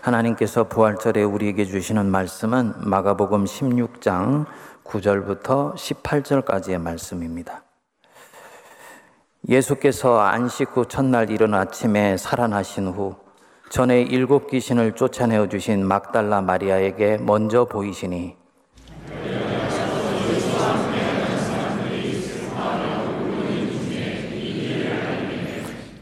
하나님께서 부활절에 우리에게 주시는 말씀은 마가복음 16장 9절부터 18절까지의 말씀입니다. 예수께서 안식 후 첫날 이른 아침에 살아나신 후 전에 일곱 귀신을 쫓아내어 주신 막달라 마리아에게 먼저 보이시니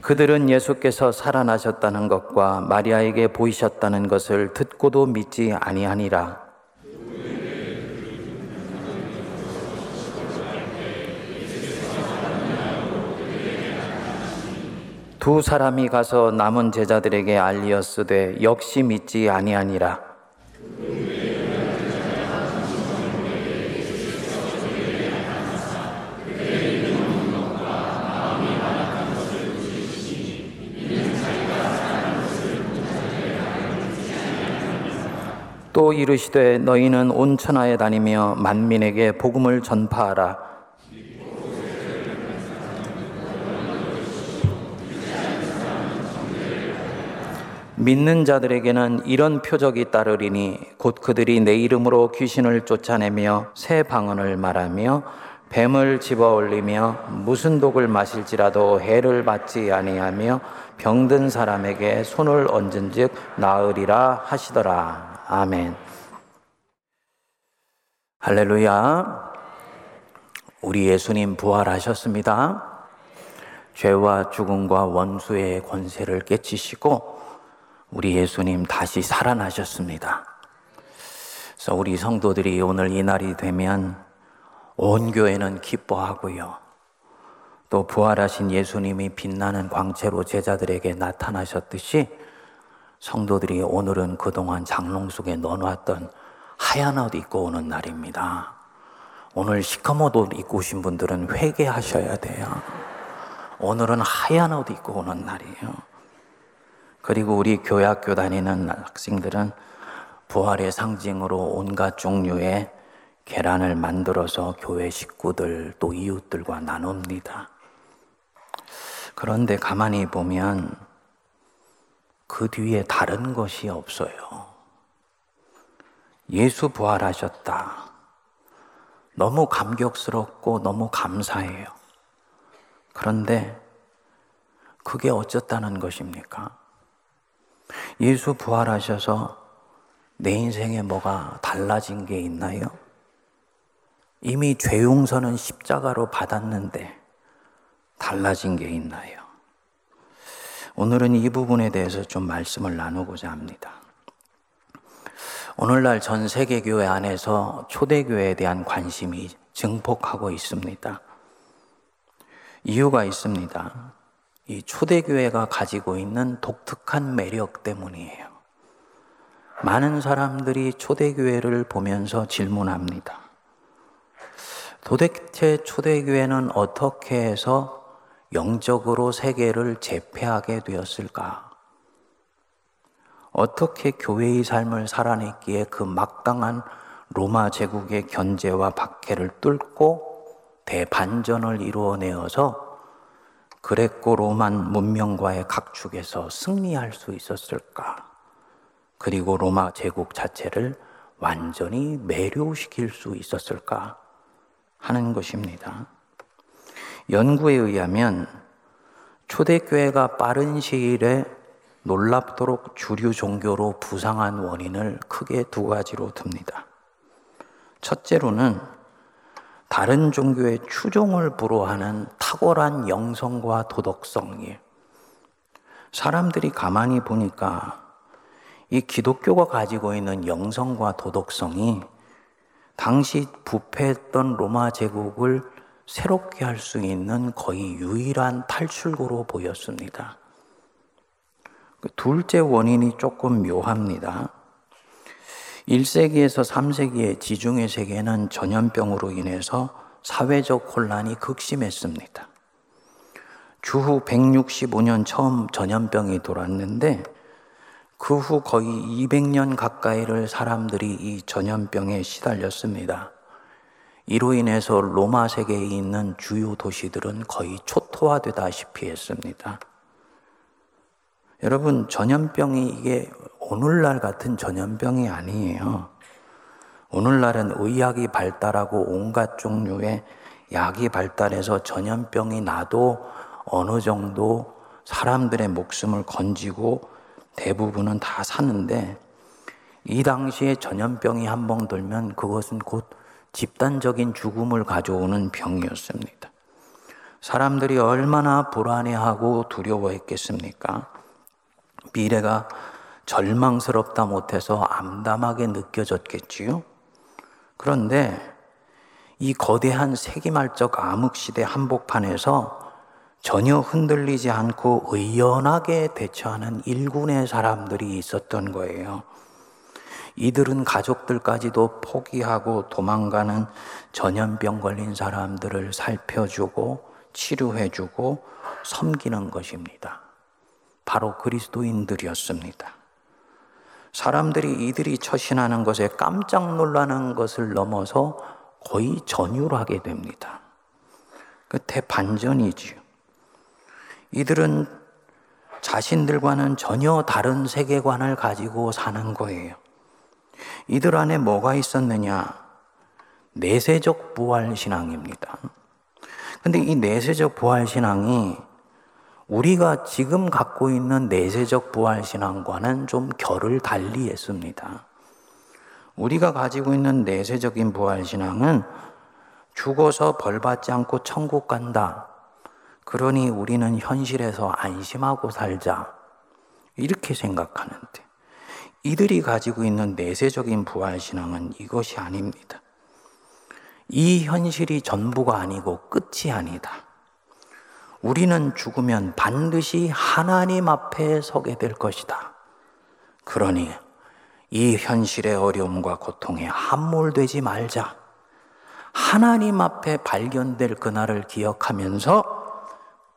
그들은 예수께서 살아나셨다는 것과 마리아에게 보이셨다는 것을 듣고도 믿지 아니하니라. 두 사람이 가서 남은 제자들에게 알리었으되 역시 믿지 아니하니라. 또 이르시되 너희는 온 천하에 다니며 만민에게 복음을 전파하라. 믿는 자들에게는 이런 표적이 따르리니 곧 그들이 내 이름으로 귀신을 쫓아내며 새 방언을 말하며 뱀을 집어 올리며 무슨 독을 마실지라도 해를 받지 아니하며 병든 사람에게 손을 얹은즉 나으리라 하시더라. 아멘. 할렐루야. 우리 예수님 부활하셨습니다. 죄와 죽음과 원수의 권세를 깨치시고 우리 예수님 다시 살아나셨습니다. 그래서 우리 성도들이 오늘 이 날이 되면 온 교회는 기뻐하고요. 또 부활하신 예수님이 빛나는 광채로 제자들에게 나타나셨듯이 성도들이 오늘은 그동안 장롱 속에 넣어놨던 하얀 옷 입고 오는 날입니다. 오늘 시커먼 옷 입고 오신 분들은 회개하셔야 돼요. 오늘은 하얀 옷 입고 오는 날이에요. 그리고 우리 교회학교 다니는 학생들은 부활의 상징으로 온갖 종류의 계란을 만들어서 교회 식구들 또 이웃들과 나눕니다. 그런데 가만히 보면 그 뒤에 다른 것이 없어요. 예수 부활하셨다. 너무 감격스럽고 너무 감사해요. 그런데 그게 어쩌다는 것입니까? 예수 부활하셔서 내 인생에 뭐가 달라진 게 있나요? 이미 죄 용서는 십자가로 받았는데 달라진 게 있나요? 오늘은 이 부분에 대해서 좀 말씀을 나누고자 합니다. 오늘날 전 세계 교회 안에서 초대교회에 대한 관심이 증폭하고 있습니다. 이유가 있습니다. 이 초대교회가 가지고 있는 독특한 매력 때문이에요. 많은 사람들이 초대교회를 보면서 질문합니다. 도대체 초대교회는 어떻게 해서 영적으로 세계를 제패하게 되었을까? 어떻게 교회의 삶을 살아냈기에 그 막강한 로마 제국의 견제와 박해를 뚫고 대반전을 이루어내어서 그레코 로만 문명과의 각축에서 승리할 수 있었을까? 그리고 로마 제국 자체를 완전히 매료시킬 수 있었을까? 하는 것입니다. 연구에 의하면 초대교회가 빠른 시일에 놀랍도록 주류 종교로 부상한 원인을 크게 두 가지로 듭니다. 첫째로는 다른 종교의 추종을 불허하는 탁월한 영성과 도덕성이 사람들이 가만히 보니까 이 기독교가 가지고 있는 영성과 도덕성이 당시 부패했던 로마 제국을 새롭게 할 수 있는 거의 유일한 탈출구로 보였습니다. 그 둘째 원인이 조금 묘합니다. 1세기에서 3세기의 지중해 세계는 전염병으로 인해서 사회적 혼란이 극심했습니다. 주후 165년 처음 전염병이 돌았는데 그 후 거의 200년 가까이를 사람들이 이 전염병에 시달렸습니다. 이로 인해서 로마 세계에 있는 주요 도시들은 거의 초토화되다시피 했습니다. 여러분, 전염병이 이게 오늘날 같은 전염병이 아니에요. 오늘날은 의학이 발달하고 온갖 종류의 약이 발달해서 전염병이 나도 어느 정도 사람들의 목숨을 건지고 대부분은 다 사는데 이 당시에 전염병이 한 번 돌면 그것은 곧 집단적인 죽음을 가져오는 병이었습니다. 사람들이 얼마나 불안해하고 두려워했겠습니까? 미래가 절망스럽다 못해서 암담하게 느껴졌겠지요? 그런데 이 거대한 세기말적 암흑시대 한복판에서 전혀 흔들리지 않고 의연하게 대처하는 일군의 사람들이 있었던 거예요. 이들은 가족들까지도 포기하고 도망가는 전염병 걸린 사람들을 살펴주고 치료해주고 섬기는 것입니다. 바로 그리스도인들이었습니다. 사람들이 이들이 처신하는 것에 깜짝 놀라는 것을 넘어서 거의 전율하게 됩니다. 끝에 반전이지요. 이들은 자신들과는 전혀 다른 세계관을 가지고 사는 거예요. 이들 안에 뭐가 있었느냐? 내세적 부활 신앙입니다. 근데 이 내세적 부활 신앙이 우리가 지금 갖고 있는 내세적 부활 신앙과는 좀 결을 달리 했습니다. 우리가 가지고 있는 내세적인 부활 신앙은 죽어서 벌 받지 않고 천국 간다. 그러니 우리는 현실에서 안심하고 살자. 이렇게 생각하는데, 이들이 가지고 있는 내세적인 부활신앙은 이것이 아닙니다. 이 현실이 전부가 아니고 끝이 아니다. 우리는 죽으면 반드시 하나님 앞에 서게 될 것이다. 그러니 이 현실의 어려움과 고통에 함몰되지 말자. 하나님 앞에 발견될 그날을 기억하면서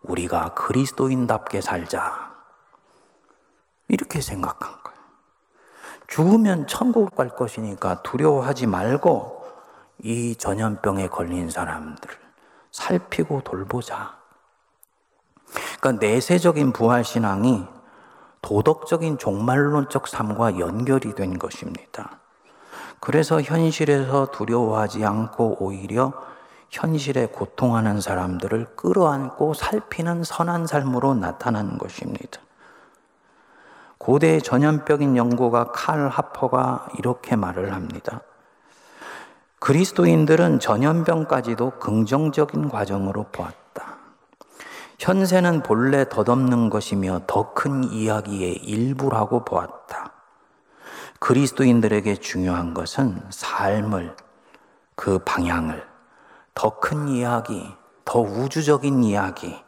우리가 그리스도인답게 살자. 이렇게 생각한 거예요. 죽으면 천국 갈 것이니까 두려워하지 말고 이 전염병에 걸린 사람들을 살피고 돌보자. 그러니까 내세적인 부활신앙이 도덕적인 종말론적 삶과 연결이 된 것입니다. 그래서 현실에서 두려워하지 않고 오히려 현실에 고통하는 사람들을 끌어안고 살피는 선한 삶으로 나타나는 것입니다. 고대 전염병인 연구가 칼 하퍼가 이렇게 말을 합니다. 그리스도인들은 전염병까지도 긍정적인 과정으로 보았다. 현세는 본래 덧없는 것이며 더 큰 이야기의 일부라고 보았다. 그리스도인들에게 중요한 것은 삶을, 그 방향을, 더 큰 이야기, 더 우주적인 이야기,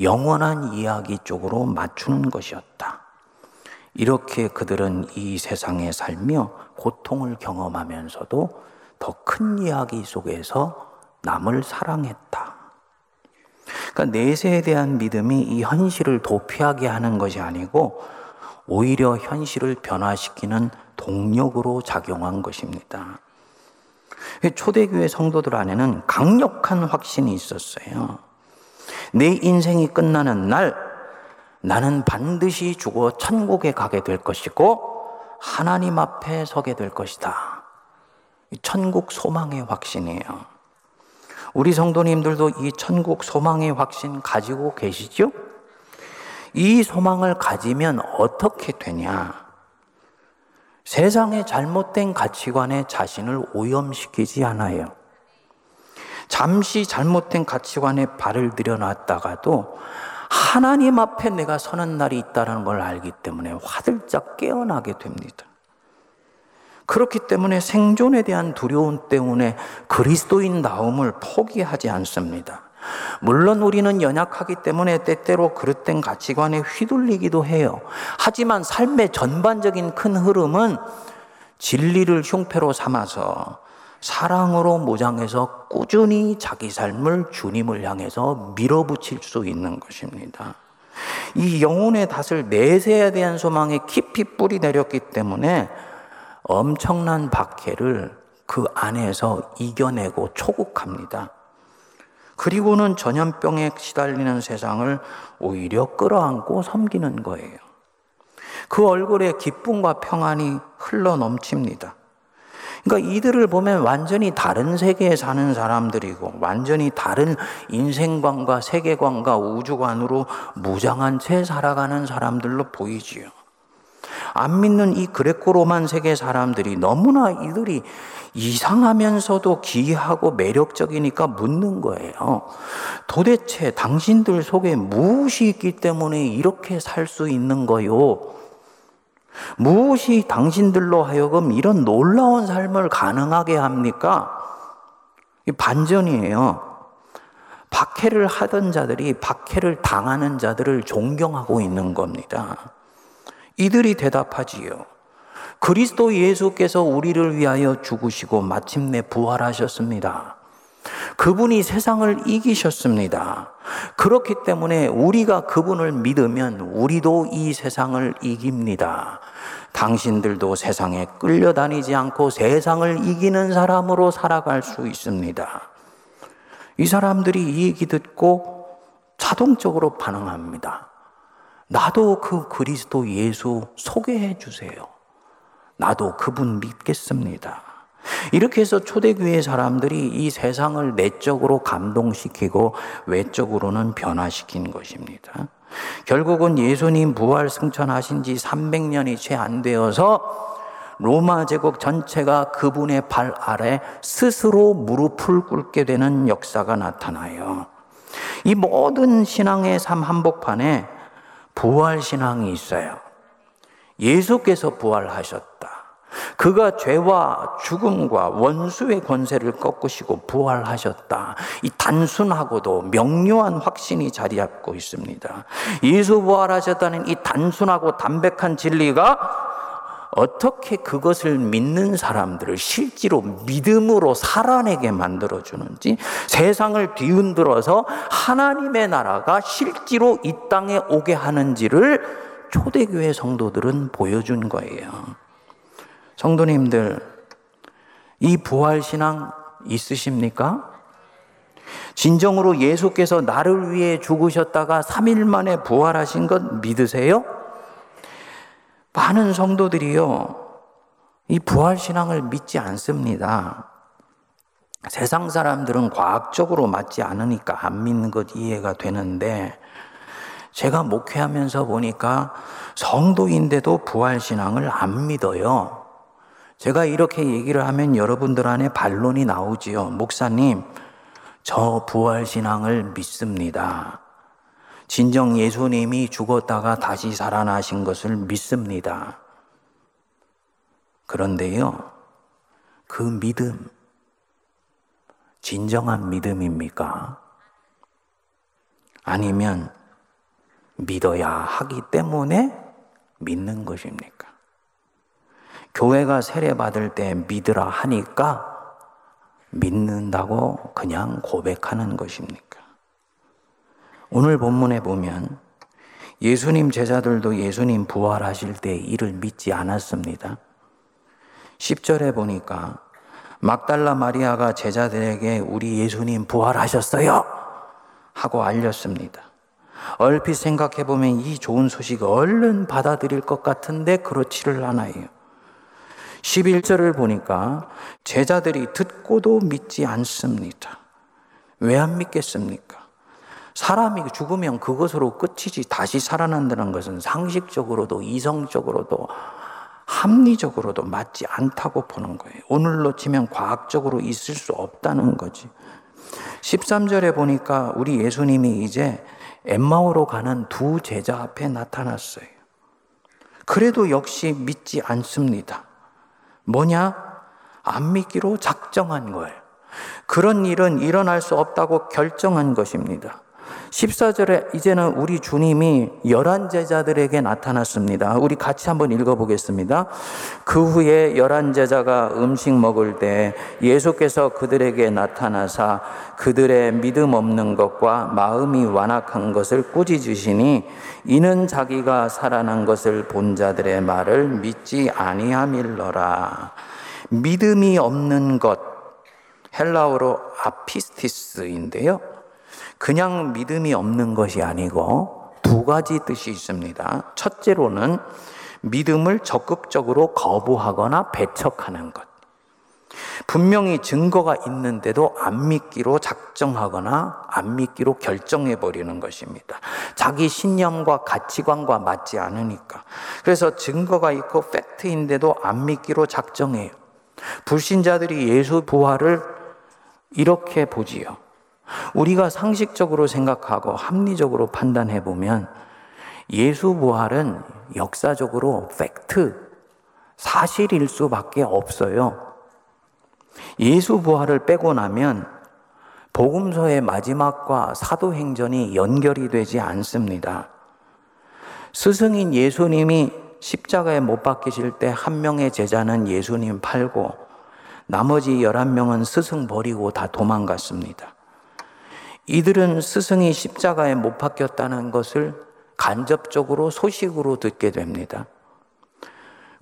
영원한 이야기 쪽으로 맞추는 것이었다. 이렇게 그들은 이 세상에 살며 고통을 경험하면서도 더 큰 이야기 속에서 남을 사랑했다. 그러니까 내세에 대한 믿음이 이 현실을 도피하게 하는 것이 아니고 오히려 현실을 변화시키는 동력으로 작용한 것입니다. 초대교회 성도들 안에는 강력한 확신이 있었어요. 내 인생이 끝나는 날 나는 반드시 죽어 천국에 가게 될 것이고 하나님 앞에 서게 될 것이다. 천국 소망의 확신이에요. 우리 성도님들도 이 천국 소망의 확신 가지고 계시죠? 이 소망을 가지면 어떻게 되냐? 세상의 잘못된 가치관에 자신을 오염시키지 않아요. 잠시 잘못된 가치관에 발을 들여놨다가도 하나님 앞에 내가 서는 날이 있다는 걸 알기 때문에 화들짝 깨어나게 됩니다. 그렇기 때문에 생존에 대한 두려움 때문에 그리스도인 나움을 포기하지 않습니다. 물론 우리는 연약하기 때문에 때때로 그릇된 가치관에 휘둘리기도 해요. 하지만 삶의 전반적인 큰 흐름은 진리를 흉패로 삼아서 사랑으로 모장해서 꾸준히 자기 삶을 주님을 향해서 밀어붙일 수 있는 것입니다. 이 영혼의 닷을 내세에 대한 소망에 깊이 뿌리 내렸기 때문에 엄청난 박해를 그 안에서 이겨내고 초국합니다. 그리고는 전염병에 시달리는 세상을 오히려 끌어안고 섬기는 거예요. 그 얼굴에 기쁨과 평안이 흘러 넘칩니다. 그러니까 이들을 보면 완전히 다른 세계에 사는 사람들이고 완전히 다른 인생관과 세계관과 우주관으로 무장한 채 살아가는 사람들로 보이지요. 안 믿는 이 그레코 로만 세계 사람들이 너무나 이들이 이상하면서도 기이하고 매력적이니까 묻는 거예요. 도대체 당신들 속에 무엇이 있기 때문에 이렇게 살 수 있는 거요? 무엇이 당신들로 하여금 이런 놀라운 삶을 가능하게 합니까? 반전이에요. 박해를 하던 자들이 박해를 당하는 자들을 존경하고 있는 겁니다. 이들이 대답하지요. 그리스도 예수께서 우리를 위하여 죽으시고 마침내 부활하셨습니다. 그분이 세상을 이기셨습니다. 그렇기 때문에 우리가 그분을 믿으면 우리도 이 세상을 이깁니다. 당신들도 세상에 끌려다니지 않고 세상을 이기는 사람으로 살아갈 수 있습니다. 이 사람들이 이 얘기 듣고 자동적으로 반응합니다. 나도 그 그리스도 예수 소개해 주세요. 나도 그분 믿겠습니다. 이렇게 해서 초대교회 사람들이 이 세상을 내적으로 감동시키고 외적으로는 변화시킨 것입니다. 결국은 예수님 부활 승천하신 지 300년이 채 안 되어서 로마 제국 전체가 그분의 발 아래 스스로 무릎을 꿇게 되는 역사가 나타나요. 이 모든 신앙의 삶 한복판에 부활 신앙이 있어요. 예수께서 부활하셨다. 그가 죄와 죽음과 원수의 권세를 꺾으시고 부활하셨다. 이 단순하고도 명료한 확신이 자리 잡고 있습니다. 예수 부활하셨다는 이 단순하고 담백한 진리가 어떻게 그것을 믿는 사람들을 실제로 믿음으로 살아내게 만들어주는지 세상을 뒤흔들어서 하나님의 나라가 실제로 이 땅에 오게 하는지를 초대교회 성도들은 보여준 거예요. 성도님들, 이 부활신앙 있으십니까? 진정으로 예수께서 나를 위해 죽으셨다가 3일 만에 부활하신 것 믿으세요? 많은 성도들이요, 이 부활신앙을 믿지 않습니다. 세상 사람들은 과학적으로 맞지 않으니까 안 믿는 것 이해가 되는데, 제가 목회하면서 보니까 성도인데도 부활신앙을 안 믿어요. 제가 이렇게 얘기를 하면 여러분들 안에 반론이 나오지요. 목사님, 저 부활신앙을 믿습니다. 진정 예수님이 죽었다가 다시 살아나신 것을 믿습니다. 그런데요, 그 믿음, 진정한 믿음입니까? 아니면 믿어야 하기 때문에 믿는 것입니까? 교회가 세례받을 때 믿으라 하니까 믿는다고 그냥 고백하는 것입니까? 오늘 본문에 보면 예수님 제자들도 예수님 부활하실 때 이를 믿지 않았습니다. 10절에 보니까 막달라 마리아가 제자들에게 우리 예수님 부활하셨어요! 하고 알렸습니다. 얼핏 생각해 보면 이 좋은 소식 얼른 받아들일 것 같은데 그렇지를 않아요. 11절을 보니까 제자들이 듣고도 믿지 않습니다. 왜 안 믿겠습니까? 사람이 죽으면 그것으로 끝이지 다시 살아난다는 것은 상식적으로도 이성적으로도 합리적으로도 맞지 않다고 보는 거예요. 오늘로 치면 과학적으로 있을 수 없다는 거지. 13절에 보니까 우리 예수님이 이제 엠마오로 가는 두 제자 앞에 나타났어요. 그래도 역시 믿지 않습니다. 뭐냐? 안 믿기로 작정한 거예요. 그런 일은 일어날 수 없다고 결정한 것입니다. 14절에 이제는 우리 주님이 열한 제자들에게 나타났습니다. 우리 같이 한번 읽어보겠습니다. 그 후에 열한 제자가 음식 먹을 때 예수께서 그들에게 나타나사 그들의 믿음 없는 것과 마음이 완악한 것을 꾸짖으시니 이는 자기가 살아난 것을 본 자들의 말을 믿지 아니함일러라. 믿음이 없는 것 헬라어로 아피스티스인데요. 그냥 믿음이 없는 것이 아니고 두 가지 뜻이 있습니다. 첫째로는 믿음을 적극적으로 거부하거나 배척하는 것. 분명히 증거가 있는데도 안 믿기로 작정하거나 안 믿기로 결정해 버리는 것입니다. 자기 신념과 가치관과 맞지 않으니까. 그래서 증거가 있고 팩트인데도 안 믿기로 작정해요. 불신자들이 예수 부활을 이렇게 보지요. 우리가 상식적으로 생각하고 합리적으로 판단해 보면 예수 부활은 역사적으로 팩트, 사실일 수밖에 없어요. 예수 부활을 빼고 나면 복음서의 마지막과 사도행전이 연결이 되지 않습니다. 스승인 예수님이 십자가에 못 박히실 때 한 명의 제자는 예수님 팔고 나머지 11명은 스승 버리고 다 도망갔습니다. 이들은 스승이 십자가에 못 박혔다는 것을 간접적으로 소식으로 듣게 됩니다.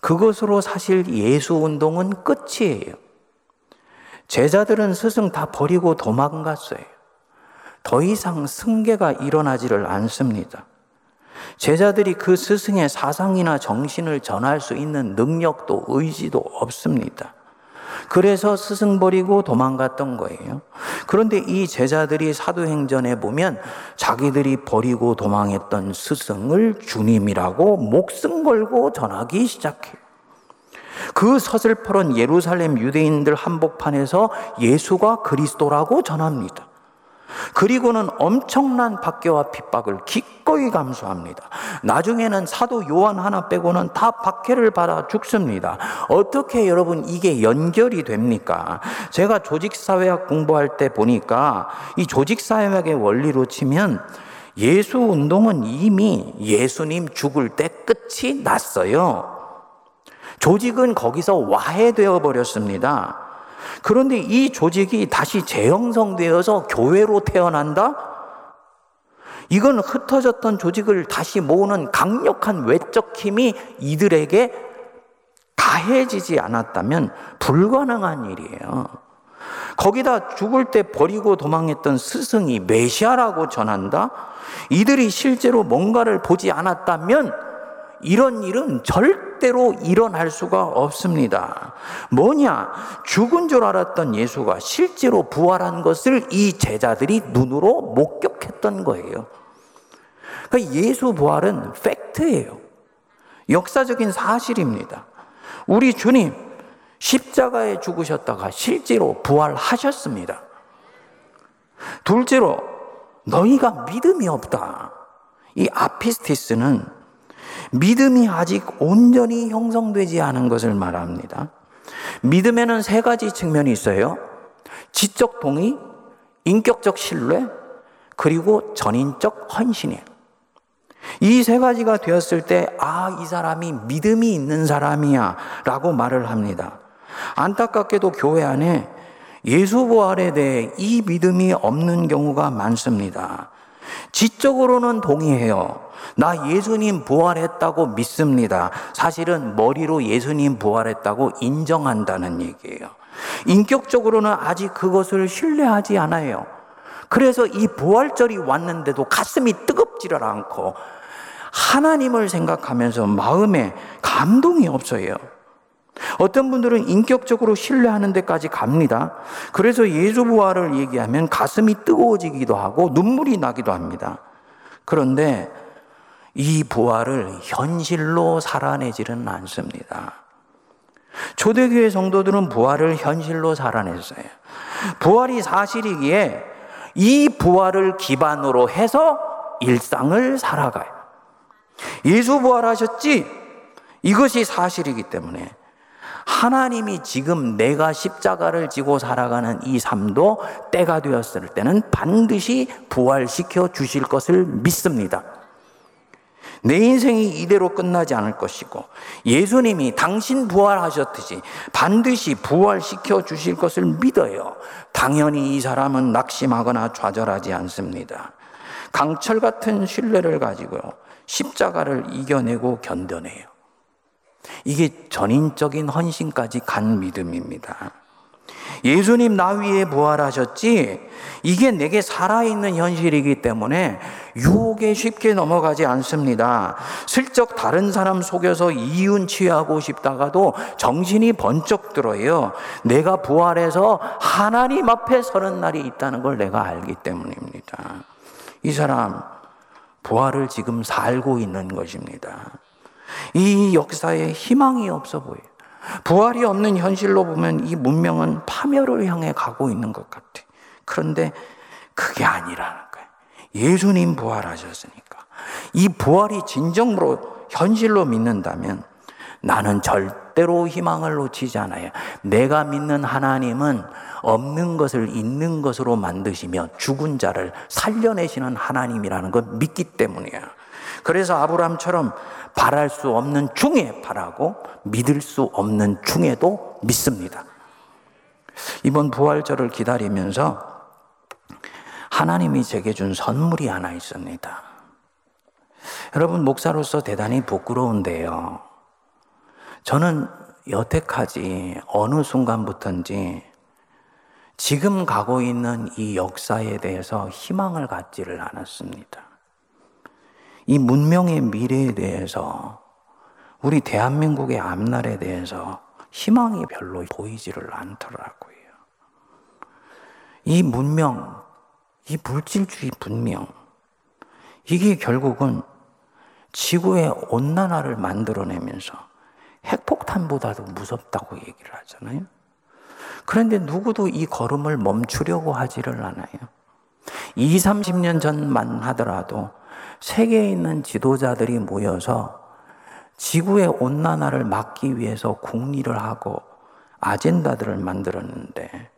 그것으로 사실 예수 운동은 끝이에요. 제자들은 스승 다 버리고 도망갔어요. 더 이상 승계가 일어나지를 않습니다. 제자들이 그 스승의 사상이나 정신을 전할 수 있는 능력도 의지도 없습니다. 그래서 스승 버리고 도망갔던 거예요. 그런데 이 제자들이 사도행전에 보면 자기들이 버리고 도망했던 스승을 주님이라고 목숨 걸고 전하기 시작해요. 그 서슬퍼런 예루살렘 유대인들 한복판에서 예수가 그리스도라고 전합니다. 그리고는 엄청난 박해와 핍박을 기꺼이 감수합니다. 나중에는 사도 요한 하나 빼고는 다 박해를 받아 죽습니다. 어떻게 여러분 이게 연결이 됩니까? 제가 조직사회학 공부할 때 보니까 이 조직사회학의 원리로 치면 예수 운동은 이미 예수님 죽을 때 끝이 났어요. 조직은 거기서 와해되어 버렸습니다. 그런데 이 조직이 다시 재형성되어서 교회로 태어난다? 이건 흩어졌던 조직을 다시 모으는 강력한 외적 힘이 이들에게 가해지지 않았다면 불가능한 일이에요. 거기다 죽을 때 버리고 도망했던 스승이 메시아라고 전한다? 이들이 실제로 뭔가를 보지 않았다면 이런 일은 절대로 일어날 수가 없습니다. 뭐냐? 죽은 줄 알았던 예수가 실제로 부활한 것을 이 제자들이 눈으로 목격했던 거예요. 그러니까 예수 부활은 팩트예요. 역사적인 사실입니다. 우리 주님 십자가에 죽으셨다가 실제로 부활하셨습니다. 둘째로 너희가 믿음이 없다. 이 아피스티스는 믿음이 아직 온전히 형성되지 않은 것을 말합니다. 믿음에는 세 가지 측면이 있어요. 지적 동의, 인격적 신뢰, 그리고 전인적 헌신이에요. 이 세 가지가 되었을 때, 아, 이 사람이 믿음이 있는 사람이야. 라고 말을 합니다. 안타깝게도 교회 안에 예수 부활에 대해 이 믿음이 없는 경우가 많습니다. 지적으로는 동의해요. 나 예수님 부활했다고 믿습니다. 사실은 머리로 예수님 부활했다고 인정한다는 얘기예요. 인격적으로는 아직 그것을 신뢰하지 않아요. 그래서 이 부활절이 왔는데도 가슴이 뜨겁지를 않고 하나님을 생각하면서 마음에 감동이 없어요. 어떤 분들은 인격적으로 신뢰하는 데까지 갑니다. 그래서 예수 부활을 얘기하면 가슴이 뜨거워지기도 하고 눈물이 나기도 합니다. 그런데 이 부활을 현실로 살아내지는 않습니다. 초대교회 성도들은 부활을 현실로 살아냈어요. 부활이 사실이기에 이 부활을 기반으로 해서 일상을 살아가요. 예수 부활하셨지? 이것이 사실이기 때문에 하나님이 지금 내가 십자가를 지고 살아가는 이 삶도 때가 되었을 때는 반드시 부활시켜 주실 것을 믿습니다. 내 인생이 이대로 끝나지 않을 것이고 예수님이 당신 부활하셨듯이 반드시 부활시켜 주실 것을 믿어요. 당연히 이 사람은 낙심하거나 좌절하지 않습니다. 강철 같은 신뢰를 가지고 십자가를 이겨내고 견뎌내요. 이게 전인적인 헌신까지 간 믿음입니다. 예수님 나 위에 부활하셨지 이게 내게 살아있는 현실이기 때문에 유혹에 쉽게 넘어가지 않습니다. 슬쩍 다른 사람 속여서 이윤 취하고 싶다가도 정신이 번쩍 들어요. 내가 부활해서 하나님 앞에 서는 날이 있다는 걸 내가 알기 때문입니다. 이 사람 부활을 지금 살고 있는 것입니다. 이 역사에 희망이 없어 보여요. 부활이 없는 현실로 보면 이 문명은 파멸을 향해 가고 있는 것 같아. 그런데 그게 아니라는 거예요. 예수님 부활하셨으니까. 이 부활이 진정으로 현실로 믿는다면 나는 절대로 희망을 놓치지 않아요. 내가 믿는 하나님은 없는 것을 있는 것으로 만드시며 죽은 자를 살려내시는 하나님이라는 걸 믿기 때문이에요. 그래서 아브라함처럼 바랄 수 없는 중에 바라고 믿을 수 없는 중에도 믿습니다. 이번 부활절을 기다리면서 하나님이 제게 준 선물이 하나 있습니다. 여러분, 목사로서 대단히 부끄러운데요. 저는 여태까지 어느 순간부터인지 지금 가고 있는 이 역사에 대해서 희망을 갖지를 않았습니다. 이 문명의 미래에 대해서 우리 대한민국의 앞날에 대해서 희망이 별로 보이지를 않더라고요. 이 문명, 이 물질주의 문명, 이게 결국은 지구의 온난화를 만들어내면서 핵폭탄보다도 무섭다고 얘기를 하잖아요. 그런데 누구도 이 걸음을 멈추려고 하지를 않아요. 2, 30년 전만 하더라도 세계에 있는 지도자들이 모여서 지구의 온난화를 막기 위해서 국리를 하고 아젠다들을 만들었는데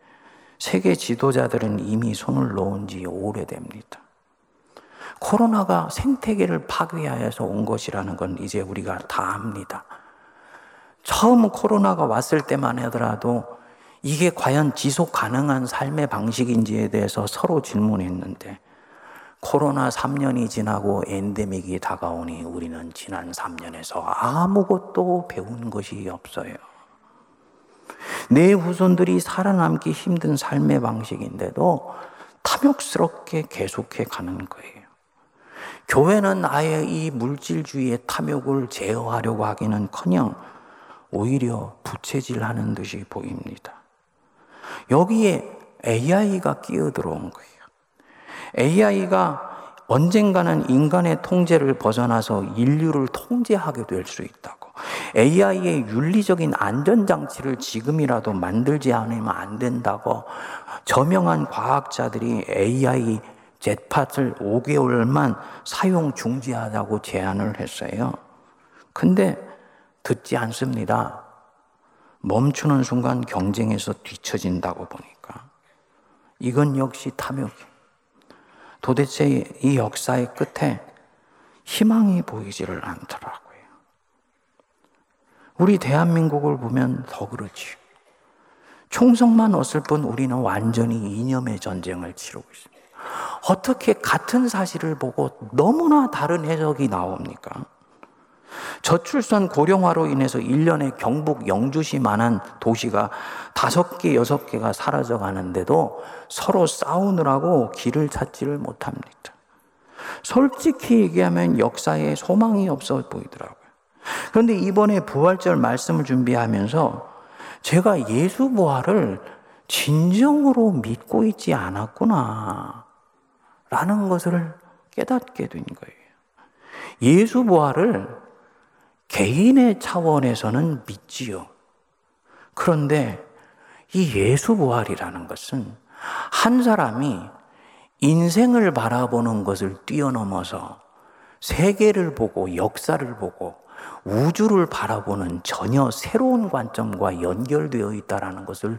세계 지도자들은 이미 손을 놓은 지 오래됩니다. 코로나가 생태계를 파괴하여서 온 것이라는 건 이제 우리가 다 압니다. 처음 코로나가 왔을 때만 하더라도 이게 과연 지속 가능한 삶의 방식인지에 대해서 서로 질문했는데 코로나 3년이 지나고 엔데믹이 다가오니 우리는 지난 3년에서 아무것도 배운 것이 없어요. 내 후손들이 살아남기 힘든 삶의 방식인데도 탐욕스럽게 계속해 가는 거예요. 교회는 아예 이 물질주의의 탐욕을 제어하려고 하기는 커녕 오히려 부채질하는 듯이 보입니다. 여기에 AI가 끼어들어온 거예요. AI가 언젠가는 인간의 통제를 벗어나서 인류를 통제하게 될 수 있다고. AI의 윤리적인 안전장치를 지금이라도 만들지 않으면 안 된다고 저명한 과학자들이 AI 젯팟을 5개월만 사용 중지하자고 제안을 했어요. 근데 듣지 않습니다. 멈추는 순간 경쟁에서 뒤처진다고 보니까. 이건 역시 탐욕이에요. 도대체 이 역사의 끝에 희망이 보이지를 않더라고요. 우리 대한민국을 보면 더 그렇지. 총성만 없을 뿐 우리는 완전히 이념의 전쟁을 치르고 있습니다. 어떻게 같은 사실을 보고 너무나 다른 해석이 나옵니까? 저출산 고령화로 인해서 1년에 경북 영주시만한 도시가 다섯 개, 여섯 개가 사라져 가는데도 서로 싸우느라고 길을 찾지를 못합니다. 솔직히 얘기하면 역사에 소망이 없어 보이더라고요. 그런데 이번에 부활절 말씀을 준비하면서 제가 예수 부활을 진정으로 믿고 있지 않았구나. 라는 것을 깨닫게 된 거예요. 예수 부활을 개인의 차원에서는 믿지요. 그런데 이 예수 부활이라는 것은 한 사람이 인생을 바라보는 것을 뛰어넘어서 세계를 보고 역사를 보고 우주를 바라보는 전혀 새로운 관점과 연결되어 있다는 것을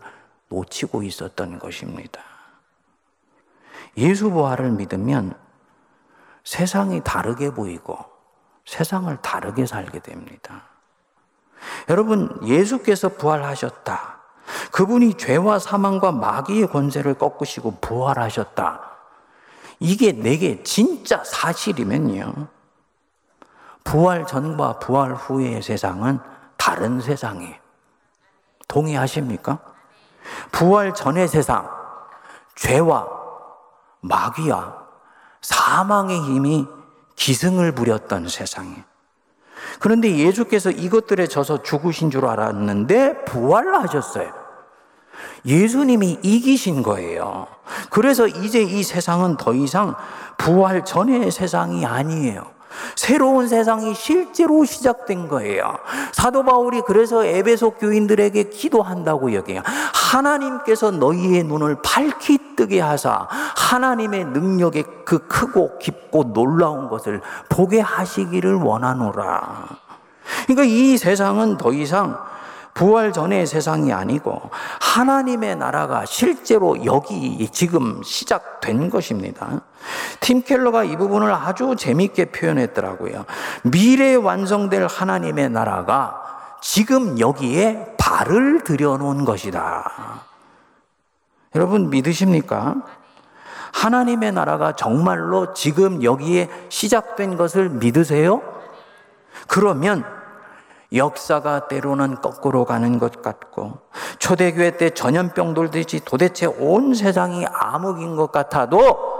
놓치고 있었던 것입니다. 예수 부활을 믿으면 세상이 다르게 보이고 세상을 다르게 살게 됩니다. 여러분, 예수께서 부활하셨다. 그분이 죄와 사망과 마귀의 권세를 꺾으시고 부활하셨다. 이게 내게 진짜 사실이면요. 부활 전과 부활 후의 세상은 다른 세상이에요. 동의하십니까? 부활 전의 세상, 죄와 마귀와 사망의 힘이 기승을 부렸던 세상에. 그런데 예수께서 이것들에 져서 죽으신 줄 알았는데 부활하셨어요. 예수님이 이기신 거예요. 그래서 이제 이 세상은 더 이상 부활 전의 세상이 아니에요. 새로운 세상이 실제로 시작된 거예요. 사도 바울이 그래서 에베소 교인들에게 기도한다고 여기요. 하나님께서 너희의 눈을 밝히 뜨게 하사 하나님의 능력의 그 크고 깊고 놀라운 것을 보게 하시기를 원하노라. 그러니까 이 세상은 더 이상 부활 전의 세상이 아니고 하나님의 나라가 실제로 여기 지금 시작된 것입니다. 팀 켈러가 이 부분을 아주 재미있게 표현했더라고요. 미래에 완성될 하나님의 나라가 지금 여기에 발을 들여놓은 것이다. 여러분 믿으십니까? 하나님의 나라가 정말로 지금 여기에 시작된 것을 믿으세요? 그러면 역사가 때로는 거꾸로 가는 것 같고 초대교회 때 전염병 돌듯이 도대체 온 세상이 암흑인 것 같아도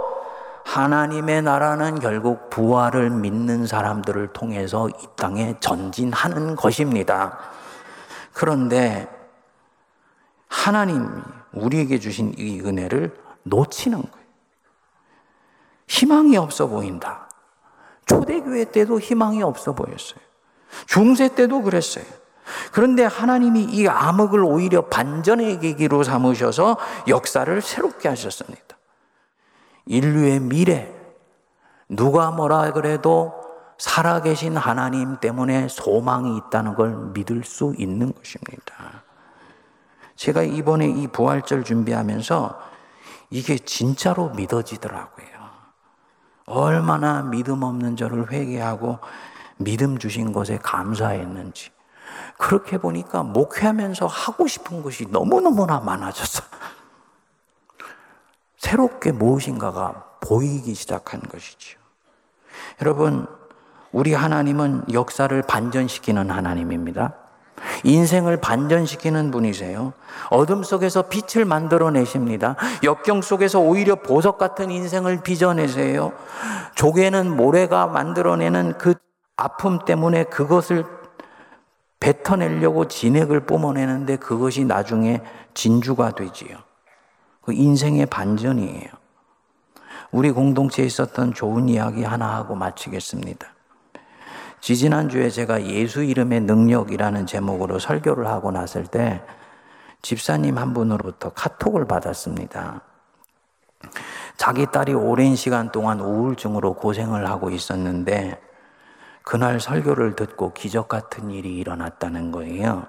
하나님의 나라는 결국 부활을 믿는 사람들을 통해서 이 땅에 전진하는 것입니다. 그런데 하나님이 우리에게 주신 이 은혜를 놓치는 거예요. 희망이 없어 보인다. 초대교회 때도 희망이 없어 보였어요. 중세 때도 그랬어요. 그런데 하나님이 이 암흑을 오히려 반전의 계기로 삼으셔서 역사를 새롭게 하셨습니다. 인류의 미래, 누가 뭐라 그래도 살아계신 하나님 때문에 소망이 있다는 걸 믿을 수 있는 것입니다. 제가 이번에 이 부활절 준비하면서 이게 진짜로 믿어지더라고요. 얼마나 믿음 없는 저를 회개하고 믿음 주신 것에 감사했는지. 그렇게 보니까 목회하면서 하고 싶은 것이 너무너무나 많아졌어. 새롭게 무엇인가가 보이기 시작한 것이지요. 여러분, 우리 하나님은 역사를 반전시키는 하나님입니다. 인생을 반전시키는 분이세요. 어둠 속에서 빛을 만들어내십니다. 역경 속에서 오히려 보석 같은 인생을 빚어내세요. 조개는 모래가 만들어내는 그 아픔 때문에 그것을 뱉어내려고 진액을 뿜어내는데 그것이 나중에 진주가 되지요. 그 인생의 반전이에요. 우리 공동체에 있었던 좋은 이야기 하나 하고 마치겠습니다. 지지난주에 제가 예수 이름의 능력이라는 제목으로 설교를 하고 났을 때 집사님 한 분으로부터 카톡을 받았습니다. 자기 딸이 오랜 시간 동안 우울증으로 고생을 하고 있었는데 그날 설교를 듣고 기적 같은 일이 일어났다는 거예요.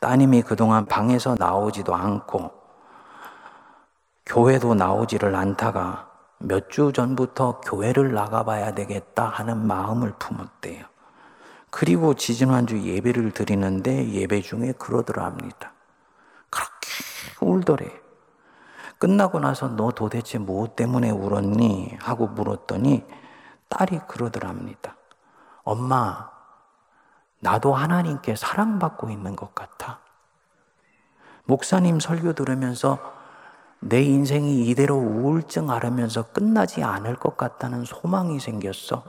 따님이 그동안 방에서 나오지도 않고 교회도 나오지를 않다가 몇 주 전부터 교회를 나가봐야 되겠다 하는 마음을 품었대요. 그리고 지지난주 예배를 드리는데 예배 중에 그러더라 합니다. 그렇게 울더래. 끝나고 나서 너 도대체 무엇 때문에 울었니? 하고 물었더니 딸이 그러더라 합니다. 엄마, 나도 하나님께 사랑받고 있는 것 같아. 목사님 설교 들으면서 내 인생이 이대로 우울증 앓으면서 끝나지 않을 것 같다는 소망이 생겼어.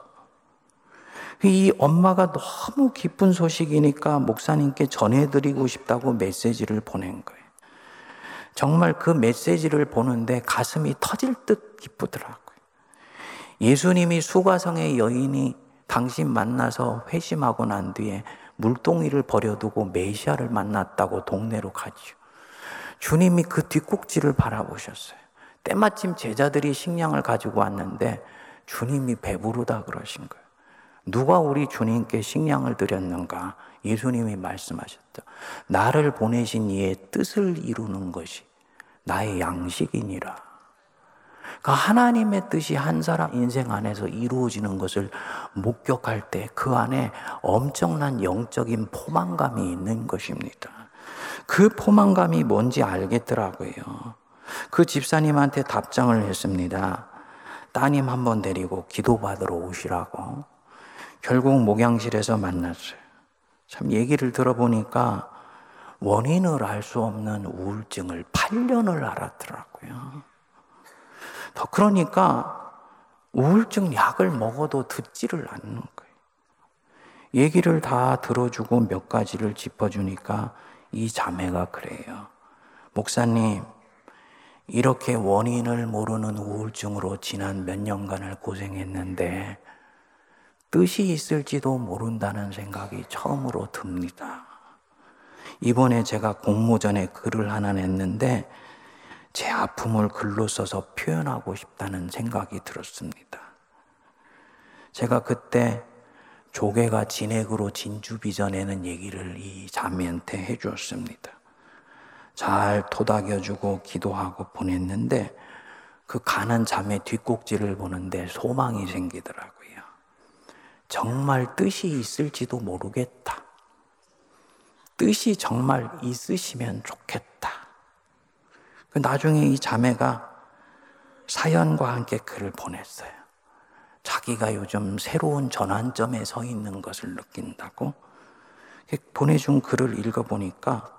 이 엄마가 너무 기쁜 소식이니까 목사님께 전해드리고 싶다고 메시지를 보낸 거예요. 정말 그 메시지를 보는데 가슴이 터질 듯 기쁘더라고요. 예수님이 수가성의 여인이 당신 만나서 회심하고 난 뒤에 물동이를 버려두고 메시아를 만났다고 동네로 가지요. 주님이 그 뒷꼭지를 바라보셨어요. 때마침 제자들이 식량을 가지고 왔는데 주님이 배부르다 그러신 거예요. 누가 우리 주님께 식량을 드렸는가? 예수님이 말씀하셨죠. 나를 보내신 이의 뜻을 이루는 것이 나의 양식이니라. 그 하나님의 뜻이 한 사람 인생 안에서 이루어지는 것을 목격할 때 그 안에 엄청난 영적인 포만감이 있는 것입니다. 그 포만감이 뭔지 알겠더라고요. 그 집사님한테 답장을 했습니다. 따님 한 번 데리고 기도받으러 오시라고. 결국 목양실에서 만났어요. 참 얘기를 들어보니까 원인을 알 수 없는 우울증을 8년을 알았더라고요. 더 그러니까 우울증 약을 먹어도 듣지를 않는 거예요. 얘기를 다 들어주고 몇 가지를 짚어주니까 이 자매가 그래요. 목사님, 이렇게 원인을 모르는 우울증으로 지난 몇 년간을 고생했는데 뜻이 있을지도 모른다는 생각이 처음으로 듭니다. 이번에 제가 공모전에 글을 하나 냈는데 제 아픔을 글로 써서 표현하고 싶다는 생각이 들었습니다. 제가 그때 조개가 진액으로 진주 빚어내는 얘기를 이 자매한테 해주었습니다. 잘 토닥여주고 기도하고 보냈는데 그 가는 자매 뒷꼭지를 보는데 소망이 생기더라고요. 정말 뜻이 있을지도 모르겠다. 뜻이 정말 있으시면 좋겠다. 그 나중에 이 자매가 사연과 함께 글을 보냈어요. 자기가 요즘 새로운 전환점에 서 있는 것을 느낀다고 보내준 글을 읽어보니까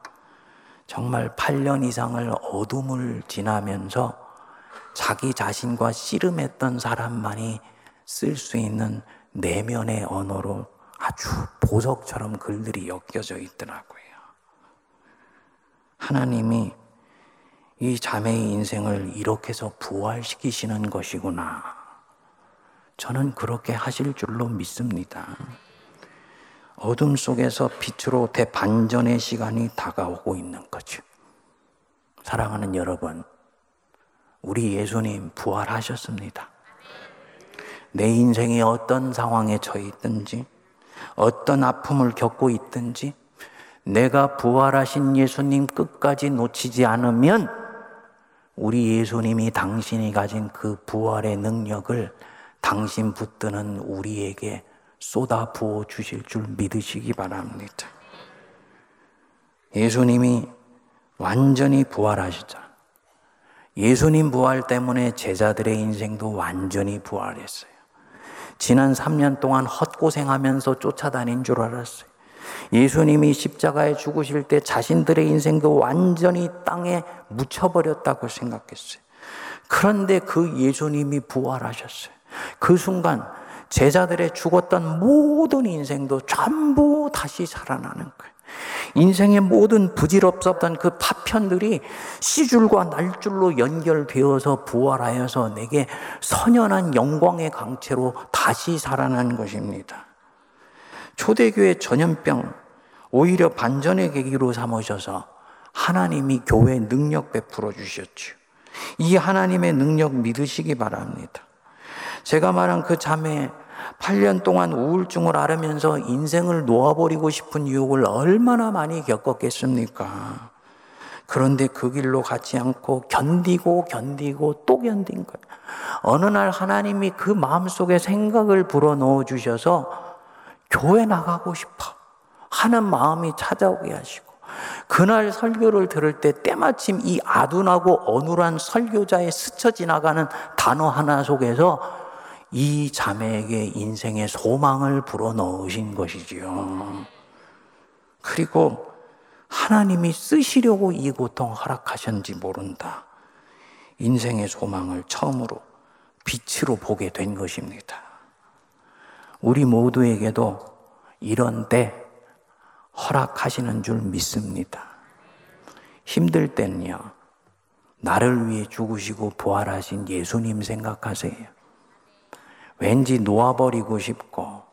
정말 8년 이상을 어둠을 지나면서 자기 자신과 씨름했던 사람만이 쓸 수 있는 내면의 언어로 아주 보석처럼 글들이 엮여져 있더라고요. 하나님이 이 자매의 인생을 이렇게 해서 부활시키시는 것이구나. 저는 그렇게 하실 줄로 믿습니다. 어둠 속에서 빛으로 대반전의 시간이 다가오고 있는 거죠. 사랑하는 여러분, 우리 예수님 부활하셨습니다. 내 인생이 어떤 상황에 처해 있든지, 어떤 아픔을 겪고 있든지, 내가 부활하신 예수님 끝까지 놓치지 않으면 우리 예수님이 당신이 가진 그 부활의 능력을 당신 붙드는 우리에게 쏟아 부어 주실 줄 믿으시기 바랍니다. 예수님이 완전히 부활하시자. 예수님 부활 때문에 제자들의 인생도 완전히 부활했어요. 지난 3년 동안 헛고생하면서 쫓아다닌 줄 알았어요. 예수님이 십자가에 죽으실 때 자신들의 인생도 완전히 땅에 묻혀버렸다고 생각했어요. 그런데 그 예수님이 부활하셨어요. 그 순간 제자들의 죽었던 모든 인생도 전부 다시 살아나는 거예요. 인생의 모든 부질없었던 그 파편들이 씨줄과 날줄로 연결되어서 부활하여서 내게 선연한 영광의 강체로 다시 살아난 것입니다. 초대교회 전염병 오히려 반전의 계기로 삼으셔서 하나님이 교회 능력 베풀어 주셨죠. 이 하나님의 능력 믿으시기 바랍니다. 제가 말한 그 자매 8년 동안 우울증을 앓으면서 인생을 놓아버리고 싶은 유혹을 얼마나 많이 겪었겠습니까? 그런데 그 길로 가지 않고 견디고 견디고 또 견딘 거예요. 어느 날 하나님이 그 마음속에 생각을 불어넣어 주셔서 교회 나가고 싶어 하는 마음이 찾아오게 하시고 그날 설교를 들을 때 때마침 이 아둔하고 어눌한 설교자의 스쳐 지나가는 단어 하나 속에서 이 자매에게 인생의 소망을 불어넣으신 것이지요. 그리고 하나님이 쓰시려고 이 고통 허락하셨는지 모른다. 인생의 소망을 처음으로 빛으로 보게 된 것입니다. 우리 모두에게도 이런 때 허락하시는 줄 믿습니다. 힘들 때는요, 나를 위해 죽으시고 부활하신 예수님 생각하세요. 왠지 놓아버리고 싶고,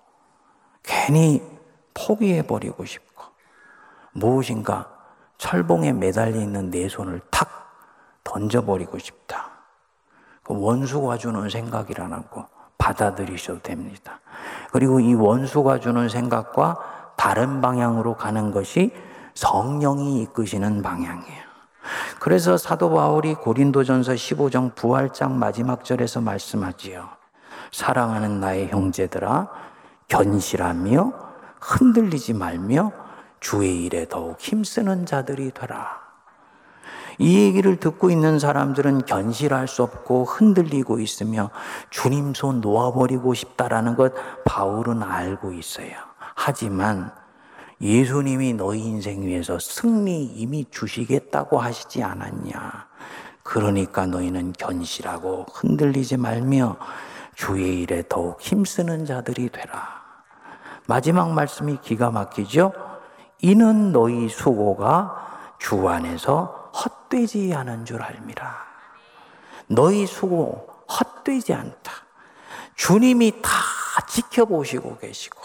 괜히 포기해버리고 싶고, 무엇인가 철봉에 매달려 있는 내 손을 탁 던져버리고 싶다. 그 원수가 주는 생각이라고 받아들이셔도 됩니다. 그리고 이 원수가 주는 생각과 다른 방향으로 가는 것이 성령이 이끄시는 방향이에요. 그래서 사도 바울이 고린도전서 15장 부활장 마지막 절에서 말씀하지요. 사랑하는 나의 형제들아 견실하며 흔들리지 말며 주의 일에 더욱 힘쓰는 자들이 되라. 이 얘기를 듣고 있는 사람들은 견실할 수 없고 흔들리고 있으며 주님 손 놓아버리고 싶다라는 것 바울은 알고 있어요. 하지만 예수님이 너희 인생 위해서 승리 이미 주시겠다고 하시지 않았냐. 그러니까 너희는 견실하고 흔들리지 말며 주의 일에 더욱 힘쓰는 자들이 되라. 마지막 말씀이 기가 막히죠? 이는 너희 수고가 주 안에서 헛되지 않은 줄 알미라. 너희 수고 헛되지 않다. 주님이 다 지켜보시고 계시고,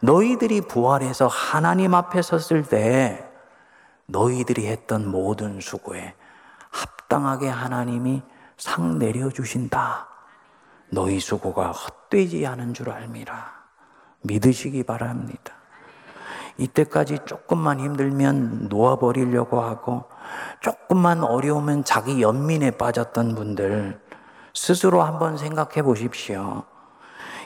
너희들이 부활해서 하나님 앞에 섰을 때, 너희들이 했던 모든 수고에 합당하게 하나님이 상 내려주신다. 너희 수고가 헛되지 않은 줄 알미라. 믿으시기 바랍니다. 이때까지 조금만 힘들면 놓아버리려고 하고, 조금만 어려우면 자기 연민에 빠졌던 분들, 스스로 한번 생각해 보십시오.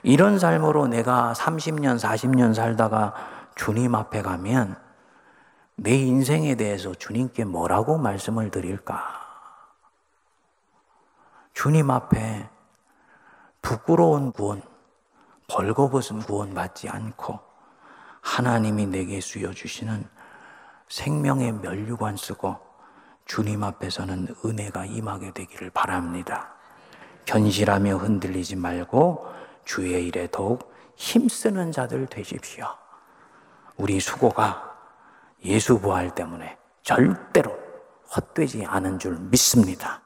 이런 삶으로 내가 30년, 40년 살다가 주님 앞에 가면 내 인생에 대해서 주님께 뭐라고 말씀을 드릴까? 주님 앞에 부끄러운 구원, 벌거벗은 구원 받지 않고 하나님이 내게 수여주시는 생명의 면류관 쓰고 주님 앞에서는 은혜가 임하게 되기를 바랍니다. 견실하며 흔들리지 말고 주의 일에 더욱 힘쓰는 자들 되십시오. 우리 수고가 예수 부활 때문에 절대로 헛되지 않은 줄 믿습니다.